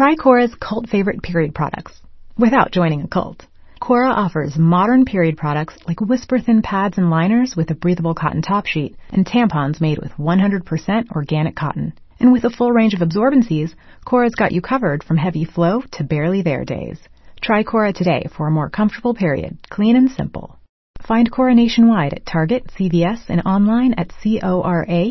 Try Cora's cult favorite period products without joining a cult. Cora offers modern period products like whisper thin pads and liners with a breathable cotton top sheet and tampons made with 100% organic cotton. And with a full range of absorbencies, Cora's got you covered from heavy flow to barely there days. Try Cora today for a more comfortable period, clean and simple. Find Cora nationwide at Target, CVS, and online at cora.life.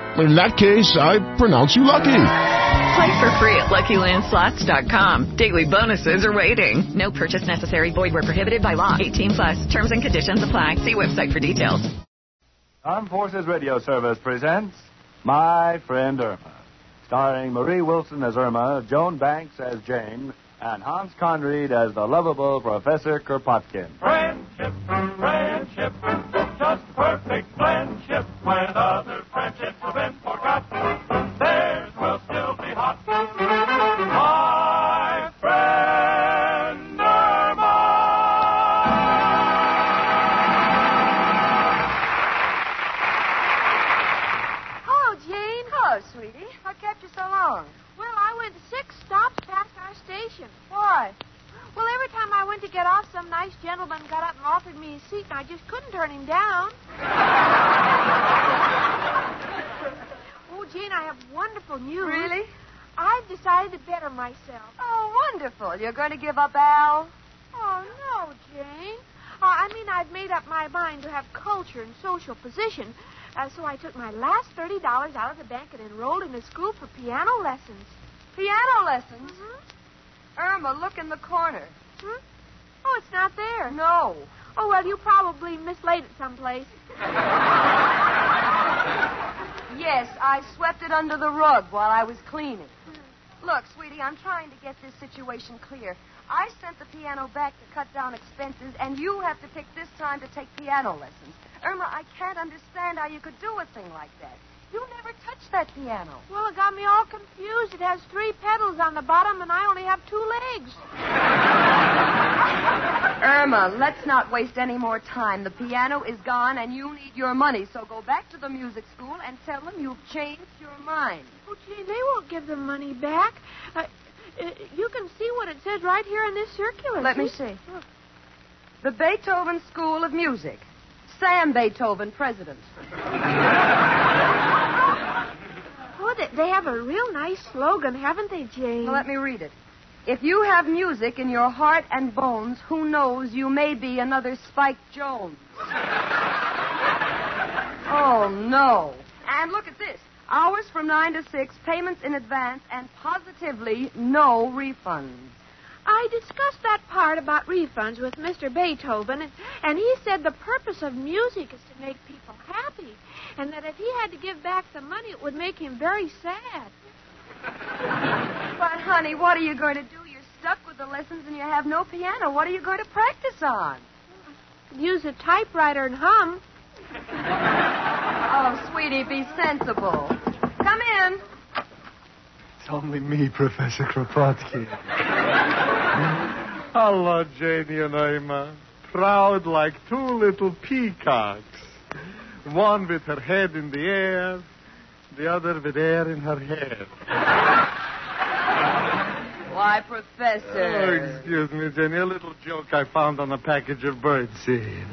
In that case, I pronounce you lucky. Play for free at LuckyLandSlots.com. Daily bonuses are waiting. No purchase necessary. Void where prohibited by law. 18 plus. Terms and conditions apply. See website for details. Armed Forces Radio Service presents My Friend Irma, starring Marie Wilson as Irma, Joan Banks as Jane, and Hans Conried as the lovable Professor Kropotkin. Friendship, friendship, just perfect friendship. When other friendships have been forgot, Why? Well, every time I went to get off, some nice gentleman got up and offered me a seat, and I just couldn't turn him down. oh, Jane, I have wonderful news. Really? I've decided to better myself. Oh, wonderful. You're going to give up Al? Oh, no, Jane. Uh, I mean, I've made up my mind to have culture and social position. Uh, so I took my last $30 out of the bank and enrolled in a school for piano lessons. Piano lessons? Mm-hmm. Irma, look in the corner. Hmm? Oh, it's not there. No. Oh, well, you probably mislaid it someplace. Yes, I swept it under the rug while I was cleaning. Look, sweetie, I'm trying to get this situation clear. I sent the piano back to cut down expenses, and you have to pick this time to take piano lessons. Irma, I can't understand how you could do a thing like that. You never touched that piano. Well, it got me all confused. It has three pedals on the bottom, and I only have two legs. Irma, let's not waste any more time. The piano is gone, and you need your money. So go back to the music school and tell them you've changed your mind. Oh, gee, they won't give the money back. Uh, uh, you can see what it says right here in this circular. Let me see. The Beethoven School of Music. Sam Beethoven, president. They, have a real nice slogan, haven't they, Jane? Now, let me read it. If you have music in your heart and bones, who knows, you may be another Spike Jones. oh, no. And look at this. Hours from 9 to 6, payments in advance, and positively no refunds. I discussed that part about refunds with Mr. Beethoven, and, and he said the purpose of music is to make people happy, and that if he had to give back the money, it would make him very sad. But, honey, what are you going to do? You're stuck with the lessons and you have no piano. What are you going to practice on? Use a typewriter and hum. Oh, sweetie, be sensible. Come in. It's only me, Professor Kropotkin. Hello, Janie and Irma. Proud like two little peacocks. One with her head in the air, the other with air in her hair. Why, Professor? Oh, Professor. excuse me, Jenny. A little joke I found on a package of birdseed.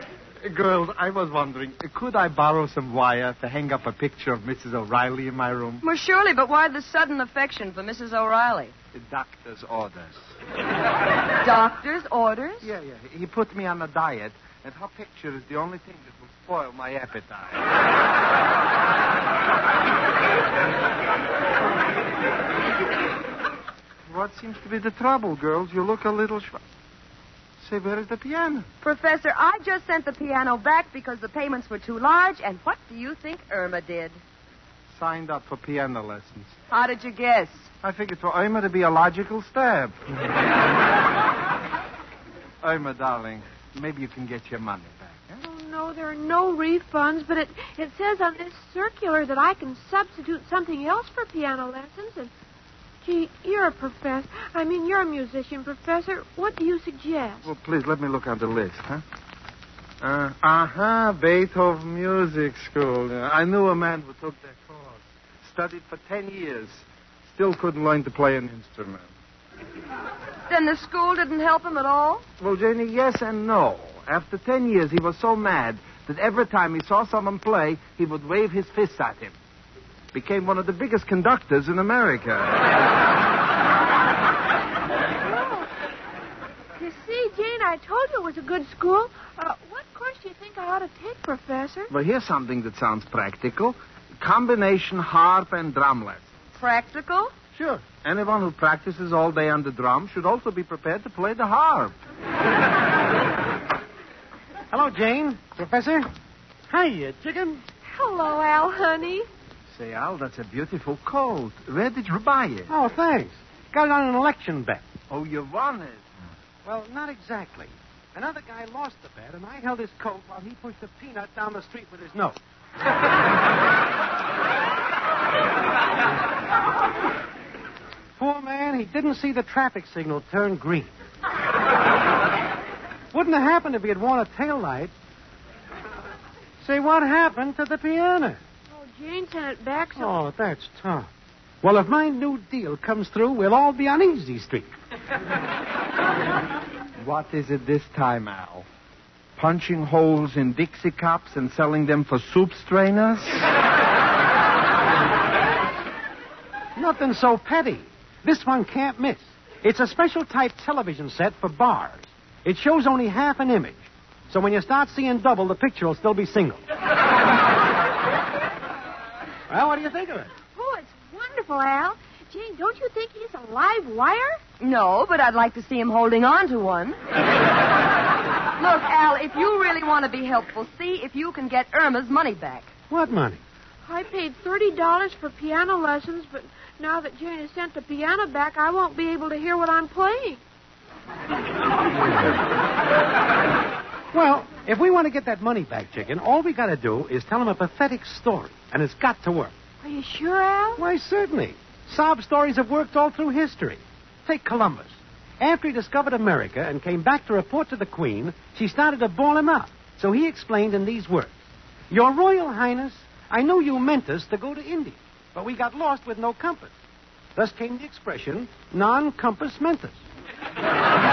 Girls, I was wondering, could I borrow some wire to hang up a picture of Mrs. O'Reilly in my room? Well, surely, but why the sudden affection for Mrs. O'Reilly? The doctor's orders. Doctor's orders? Yeah, yeah. He put me on a diet, and her picture is the only thing that will spoil my appetite. what seems to be the trouble, girls? You look a little sh... Say, where is the piano? Professor, I just sent the piano back because the payments were too large, and what do you think Irma did? Signed up for piano lessons. How did you guess? I figured for Irma to be a logical step. Irma, darling, maybe you can get your money back. eh? Oh, no, there are no refunds, but it, it says on this circular that I can substitute something else for piano lessons. And, gee, you're a professor. I mean, you're a musician, Professor. What do you suggest? Well, please, let me look on the list, huh? Uh, uh-huh, Beethoven Music School. Uh, I knew a man who took that course. Studied for ten years. Still couldn't learn to play an instrument. Then the school didn't help him at all? Well, Janie, yes and no. After ten years, he was so mad that every time he saw someone play, he would wave his fists at him. Became one of the biggest conductors in America. You see, Jane, I told you it was a good school. Uh, what course do you think I ought to take, Professor? Well, here's something that sounds practical. Combination harp and drum lesson. Practical? Sure. Anyone who practices all day on the drum should also be prepared to play the harp. Hello, Jane. Professor. Hiya, chicken. Hello, Al, honey. Say, Al, that's a beautiful coat. Where did you buy it? Oh, thanks. Got it on an election bet. Oh, you won it. Well, not exactly. Another guy lost the bet, and I held his coat while he pushed a peanut down the street with his nose. Poor man, he didn't see the traffic signal turn green. Wouldn't have happened if he had worn a tail light. Say, what happened to the piano? Oh, Jane sent it back so. Oh, that's tough. Well, if my new deal comes through, we'll all be on Easy Street. What is it this time, Al? Punching holes in Dixie cups and selling them for soup strainers? Nothing so petty. This one can't miss. It's a special type television set for bars. It shows only half an image. So when you start seeing double, the picture will still be single. Well, what do you think of it? Oh, it's wonderful, Al. Jane, don't you think he's a live wire? No, but I'd like to see him holding on to one. Look, Al, if you really want to be helpful, see if you can get Irma's money back. What money? I paid $30 for piano lessons, but now that Jane has sent the piano back, I won't be able to hear what I'm playing. Well, if we want to get that money back, chicken, all we got to do is tell him a pathetic story, and it's got to work. Are you sure, Al? Why, certainly. Sob stories have worked all through history. Take Columbus. After he discovered America and came back to report to the Queen, she started to bawl him up. So he explained in these words Your Royal Highness, I know you meant us to go to India, but we got lost with no compass. Thus came the expression, non compass mentis.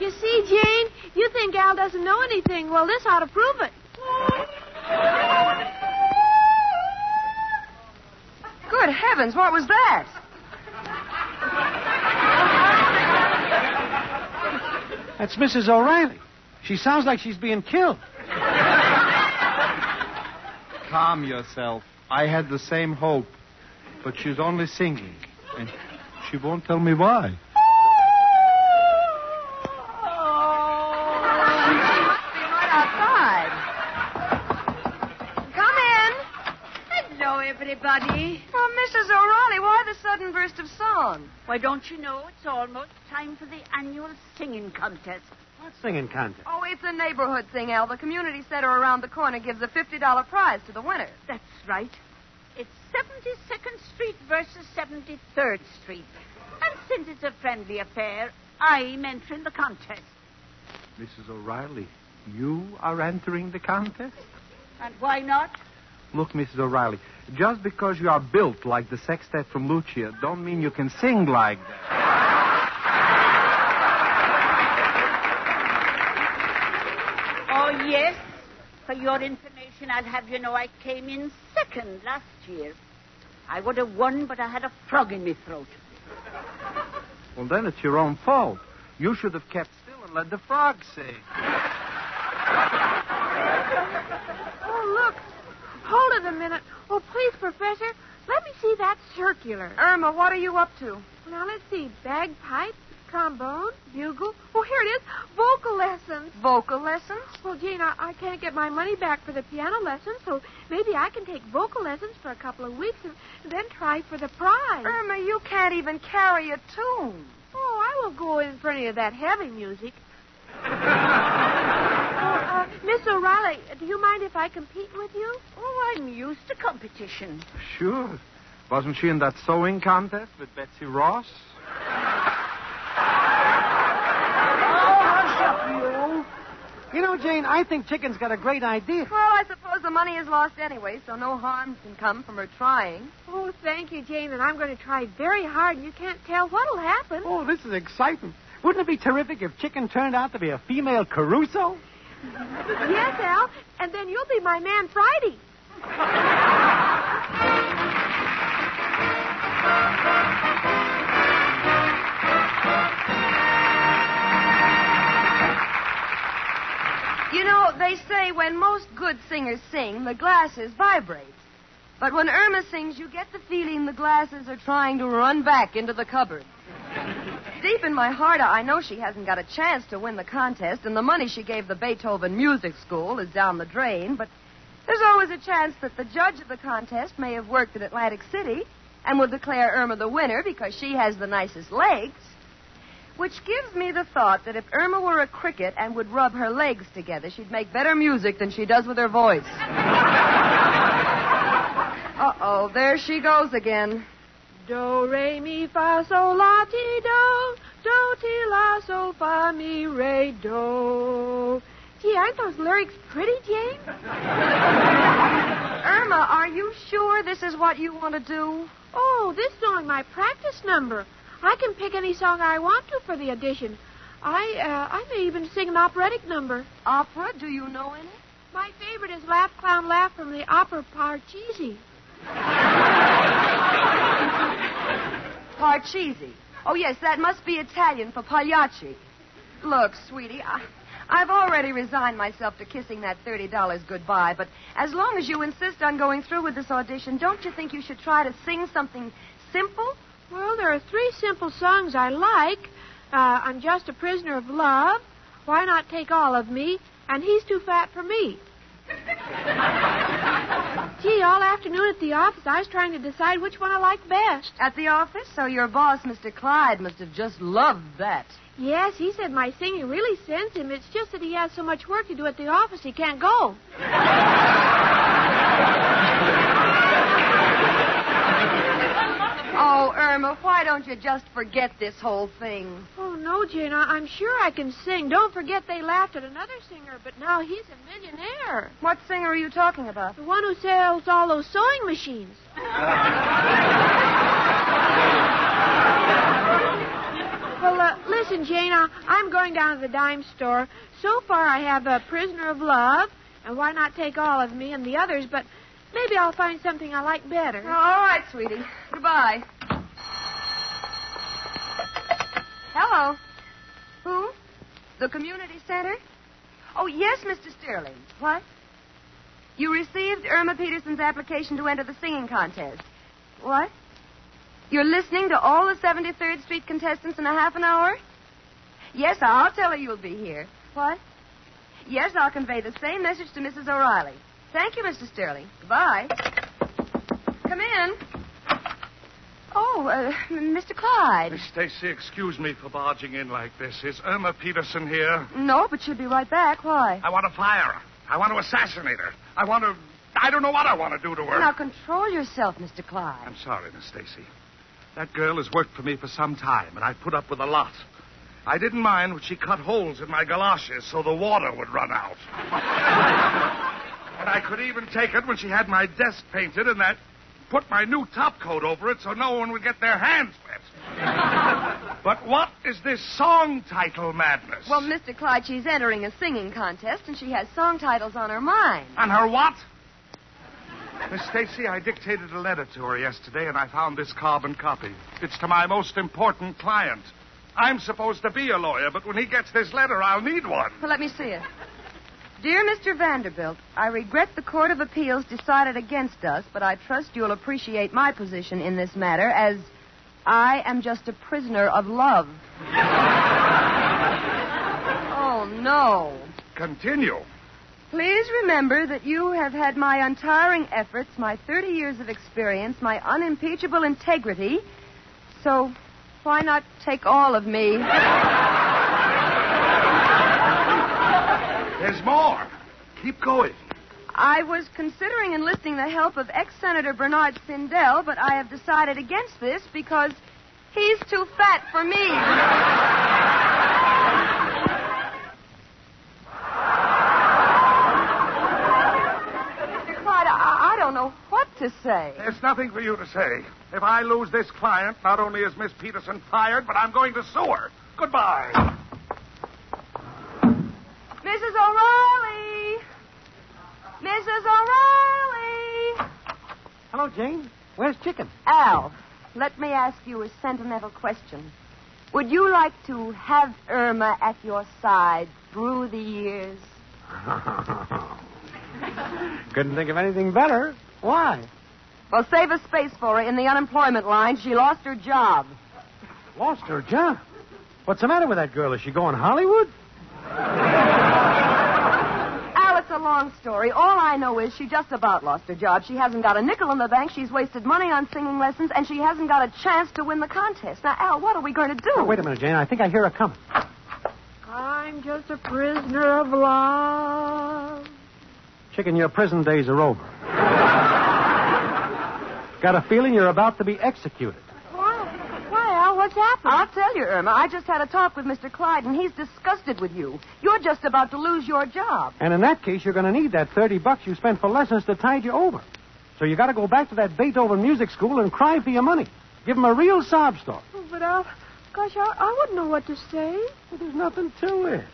You see, Jane, you think Al doesn't know anything. Well, this ought to prove it. Good heavens, what was that? That's Mrs. O'Reilly. She sounds like she's being killed. Calm yourself. I had the same hope. But she's only singing. And she won't tell me why. Everybody. Oh, Mrs. O'Reilly, why the sudden burst of song? Why, don't you know it's almost time for the annual singing contest? What singing contest? Oh, it's a neighborhood thing, Al. The community center around the corner gives a $50 prize to the winner. That's right. It's 72nd Street versus 73rd Street. And since it's a friendly affair, I'm entering the contest. Mrs. O'Reilly, you are entering the contest? And why not? Look, Mrs. O'Reilly, just because you are built like the sextet from Lucia, don't mean you can sing like that. Oh, yes. For your information, I'll have you know I came in second last year. I would have won, but I had a frog in my throat. Well, then it's your own fault. You should have kept still and let the frog sing. Oh. Hold it a minute. Oh, please, Professor. Let me see that circular. Irma, what are you up to? Now, let's see. Bagpipe, trombone, bugle. Oh, here it is. Vocal lessons. Vocal lessons? Well, Jane, I, I can't get my money back for the piano lessons, so maybe I can take vocal lessons for a couple of weeks and then try for the prize. Irma, you can't even carry a tune. Oh, I won't go in for any of that heavy music. Miss O'Reilly, do you mind if I compete with you? Oh, I'm used to competition. Sure. Wasn't she in that sewing contest with Betsy Ross? Oh, shall we? No. You know, Jane, I think Chicken's got a great idea. Well, I suppose the money is lost anyway, so no harm can come from her trying. Oh, thank you, Jane, and I'm going to try very hard, and you can't tell what'll happen. Oh, this is exciting. Wouldn't it be terrific if Chicken turned out to be a female Caruso? Yes, Al, and then you'll be my man Friday. You know, they say when most good singers sing, the glasses vibrate. But when Irma sings, you get the feeling the glasses are trying to run back into the cupboard. Deep in my heart, I know she hasn't got a chance to win the contest, and the money she gave the Beethoven Music School is down the drain, but there's always a chance that the judge of the contest may have worked at Atlantic City and will declare Irma the winner because she has the nicest legs. Which gives me the thought that if Irma were a cricket and would rub her legs together, she'd make better music than she does with her voice. uh oh, there she goes again. Do, re, mi, fa, sol, la, ti, do. Do, ti, la, sol, fa, mi, re, do. Gee, aren't those lyrics pretty, Jane? Irma, are you sure this is what you want to do? Oh, this is only my practice number. I can pick any song I want to for the audition. I uh, I may even sing an operatic number. Opera? Do you know any? My favorite is Laugh Clown Laugh from the opera Parcheesi. Parcheesi. Oh, yes, that must be Italian for Pagliacci. Look, sweetie, I, I've already resigned myself to kissing that $30 goodbye, but as long as you insist on going through with this audition, don't you think you should try to sing something simple? Well, there are three simple songs I like. Uh, I'm just a prisoner of love. Why not take all of me? And he's too fat for me. Gee, all afternoon at the office, I was trying to decide which one I liked best. At the office? So your boss, Mr. Clyde, must have just loved that. Yes, he said my singing really sends him. It's just that he has so much work to do at the office he can't go. Oh, Irma, why don't you just forget this whole thing? Oh, no, Jane. I- I'm sure I can sing. Don't forget they laughed at another singer, but now he's a millionaire. What singer are you talking about? The one who sells all those sewing machines. well, uh, listen, Jane. I- I'm going down to the dime store. So far, I have a Prisoner of Love, and why not take all of me and the others? But maybe I'll find something I like better. Oh, all right, sweetie. Goodbye. Hello. Who? The community center? Oh, yes, Mr. Sterling. What? You received Irma Peterson's application to enter the singing contest. What? You're listening to all the 73rd Street contestants in a half an hour? Yes, I'll tell her you'll be here. What? Yes, I'll convey the same message to Mrs. O'Reilly. Thank you, Mr. Sterling. Goodbye. Come in. Oh, uh, Mr. Clyde. Miss Stacy, excuse me for barging in like this. Is Irma Peterson here? No, but she'll be right back. Why? I want to fire her. I want to assassinate her. I want to. I don't know what I want to do to her. Now control yourself, Mr. Clyde. I'm sorry, Miss Stacy. That girl has worked for me for some time, and I put up with a lot. I didn't mind when she cut holes in my galoshes so the water would run out. and I could even take it when she had my desk painted and that put my new top coat over it so no one would get their hands wet. but what is this song title madness? Well, Mr. Clyde, she's entering a singing contest, and she has song titles on her mind. On her what? Miss Stacy, I dictated a letter to her yesterday, and I found this carbon copy. It's to my most important client. I'm supposed to be a lawyer, but when he gets this letter, I'll need one. Well, let me see it. Dear Mr. Vanderbilt, I regret the Court of Appeals decided against us, but I trust you'll appreciate my position in this matter as I am just a prisoner of love. oh, no. Continue. Please remember that you have had my untiring efforts, my 30 years of experience, my unimpeachable integrity. So, why not take all of me? There's more. Keep going. I was considering enlisting the help of ex-Senator Bernard Sindel, but I have decided against this because he's too fat for me. Mr. Clyde, I, I don't know what to say. There's nothing for you to say. If I lose this client, not only is Miss Peterson fired, but I'm going to sue her. Goodbye. Mrs. O'Reilly! Mrs. O'Reilly! Hello, Jane. Where's Chicken? Al, let me ask you a sentimental question. Would you like to have Irma at your side through the years? Couldn't think of anything better. Why? Well, save a space for her in the unemployment line. She lost her job. Lost her job. What's the matter with that girl? Is she going Hollywood? Al, it's a long story. All I know is she just about lost her job. She hasn't got a nickel in the bank. She's wasted money on singing lessons, and she hasn't got a chance to win the contest. Now, Al, what are we going to do? Oh, wait a minute, Jane. I think I hear her coming. I'm just a prisoner of love. Chicken, your prison days are over. Got a feeling you're about to be executed. Why? Why, Al? What's happened? I'll tell you, Irma. I just had a talk with Mr. Clyde, and he's disgusted with you. You're just about to lose your job. And in that case, you're going to need that 30 bucks you spent for lessons to tide you over. So you got to go back to that Beethoven music school and cry for your money. Give 'em a real sob story. Oh, but Al, gosh, I, I wouldn't know what to say. Well, there's nothing to it.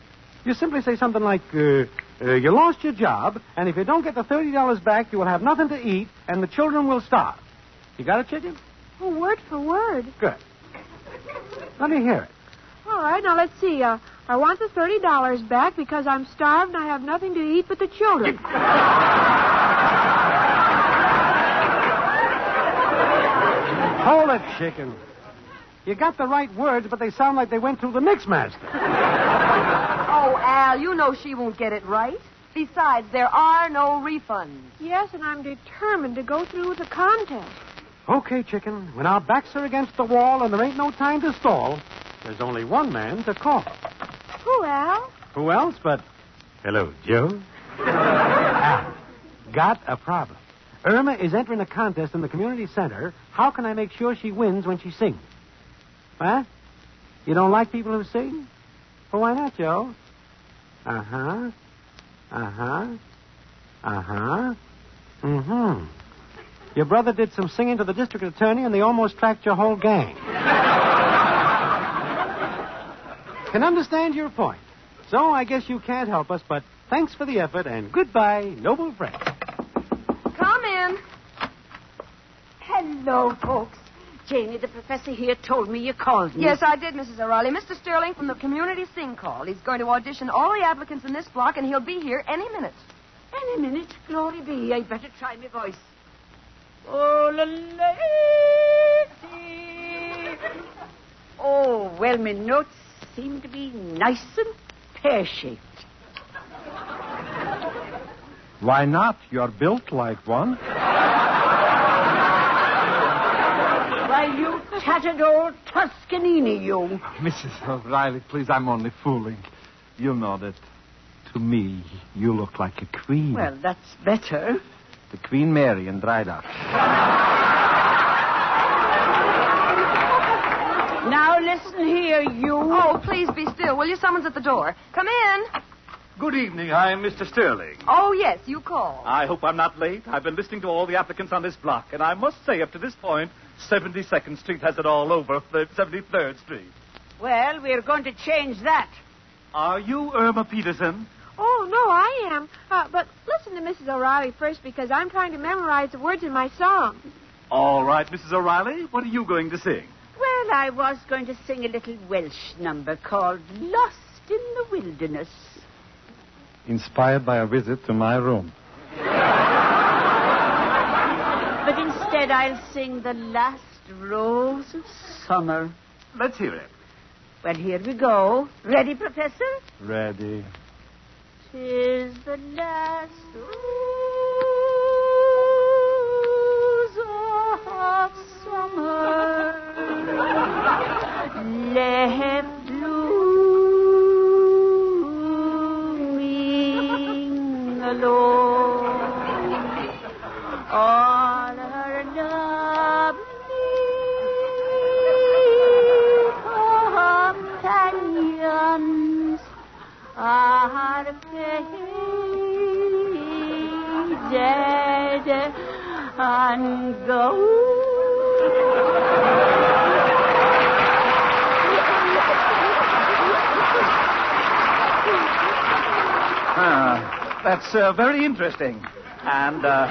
You simply say something like, uh, uh, you lost your job, and if you don't get the $30 back, you will have nothing to eat, and the children will starve. You got it, chicken? Oh, word for word. Good. Let me hear it. All right, now let's see. Uh, I want the thirty dollars back because I'm starved and I have nothing to eat but the children. Hold it, chicken. You got the right words, but they sound like they went through the mixmaster. Oh, Al, you know she won't get it right. Besides, there are no refunds. yes, and I'm determined to go through with the contest. Okay, chicken. When our backs are against the wall and there ain't no time to stall, there's only one man to call. Who, Al? Who else but. Hello, Joe. Al, got a problem. Irma is entering a contest in the community center. How can I make sure she wins when she sings? Huh? You don't like people who sing? Well, why not, Joe? Uh huh. Uh huh. Uh huh. Mm hmm. Your brother did some singing to the district attorney, and they almost tracked your whole gang. Can understand your point. So I guess you can't help us, but thanks for the effort, and goodbye, noble friend. Come in. Hello, folks. Janie, the professor here told me you called me. Yes, I did, Mrs. O'Reilly. Mr. Sterling from the Community Sing Call. He's going to audition all the applicants in this block, and he'll be here any minute. Any minute, glory be. I'd better try my voice. Oh, la lady. Oh, well, my notes seem to be nice and pear-shaped. Why not? You're built like one. Why, you tattered old Toscanini, you. Mrs. O'Reilly, please, I'm only fooling. You know that to me, you look like a queen. Well, that's better. The Queen Mary in Drydock. Now, listen here, you. Oh, please be still, will you? Someone's at the door. Come in. Good evening. I'm Mr. Sterling. Oh, yes, you called. I hope I'm not late. I've been listening to all the applicants on this block, and I must say, up to this point, 72nd Street has it all over 73rd Street. Well, we're going to change that. Are you Irma Peterson? Oh, no, I am. Uh, but listen to Mrs. O'Reilly first because I'm trying to memorize the words in my song. All right, Mrs. O'Reilly. What are you going to sing? Well, I was going to sing a little Welsh number called Lost in the Wilderness. Inspired by a visit to my room. But instead, I'll sing the last rose of summer. Let's hear it. Well, here we go. Ready, Professor? Ready. Tis the last rose of summer. left blooming alone. All faded and Ah, that's uh, very interesting. And, uh...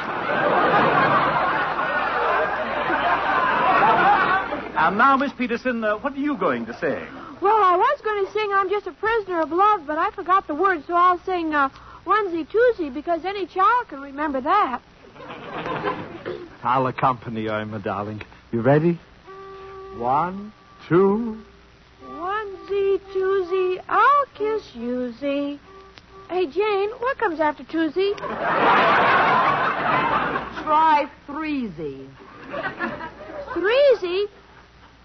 and now, Miss Peterson, uh, what are you going to sing? Well, I was going to sing I'm Just a Prisoner of Love, but I forgot the words, so I'll sing uh, Onesie Twosie because any child can remember that. I'll accompany you, my darling. You ready? One, two. Onesie Twosie, I'll kiss yousie. Hey, Jane, what comes after Twosie? Try threesy. Threesy?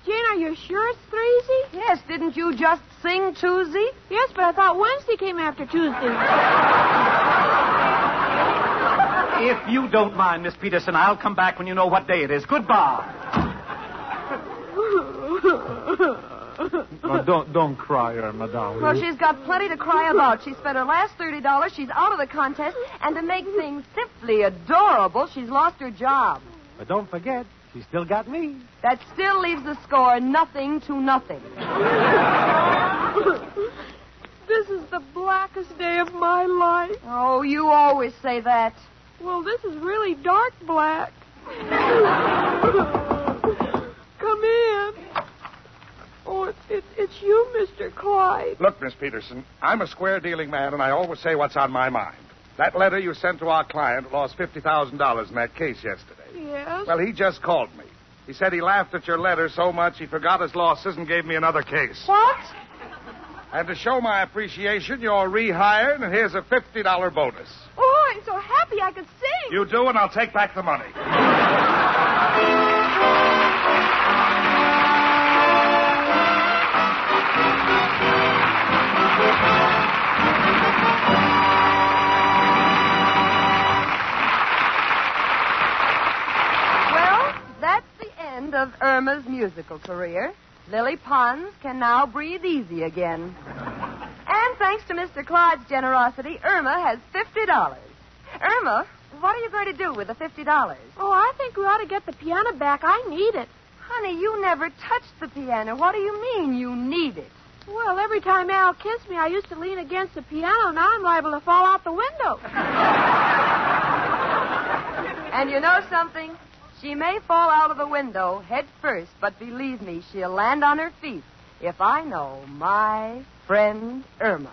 Jane, are you sure it's threesy? Yes, didn't you just sing Tuesday? Yes, but I thought Wednesday came after Tuesday. If you don't mind, Miss Peterson, I'll come back when you know what day it is. Goodbye. Oh, don't don't cry, uh, Irma, darling. Well, she's got plenty to cry about. She spent her last $30. She's out of the contest. And to make things simply adorable, she's lost her job. But don't forget, she still got me. That still leaves the score nothing to nothing. this is the blackest day of my life. Oh, you always say that. Well, this is really dark black. Come in. Oh, it's, it's, it's you, Mr. Clyde. Look, Miss Peterson, I'm a square dealing man, and I always say what's on my mind. That letter you sent to our client lost $50,000 in that case yesterday. Yes? Well, he just called me. He said he laughed at your letter so much he forgot his losses and gave me another case. What? And to show my appreciation, you're rehired, and here's a $50 bonus. Oh, I'm so happy I could sing. You do, and I'll take back the money. Of Irma's musical career. Lily Pons can now breathe easy again. And thanks to Mr. Clyde's generosity, Irma has $50. Irma, what are you going to do with the $50? Oh, I think we ought to get the piano back. I need it. Honey, you never touched the piano. What do you mean you need it? Well, every time Al kissed me, I used to lean against the piano. Now I'm liable to fall out the window. And you know something? She may fall out of the window head first, but believe me, she'll land on her feet if I know my friend Irma.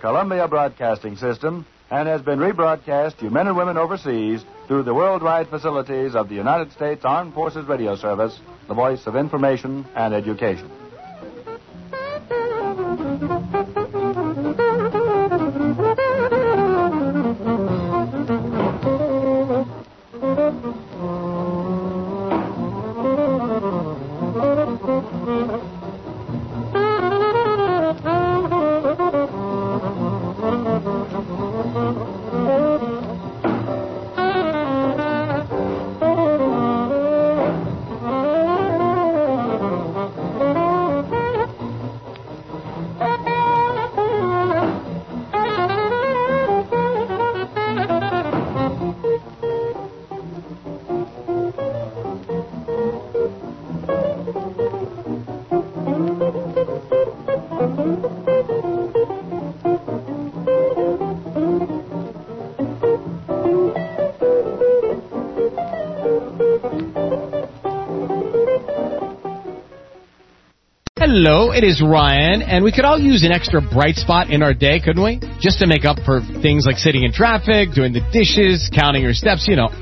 Columbia Broadcasting System and has been rebroadcast to men and women overseas through the worldwide facilities of the United States Armed Forces Radio Service, the voice of information and education. Hello, it is Ryan, and we could all use an extra bright spot in our day, couldn't we? Just to make up for things like sitting in traffic, doing the dishes, counting your steps, you know,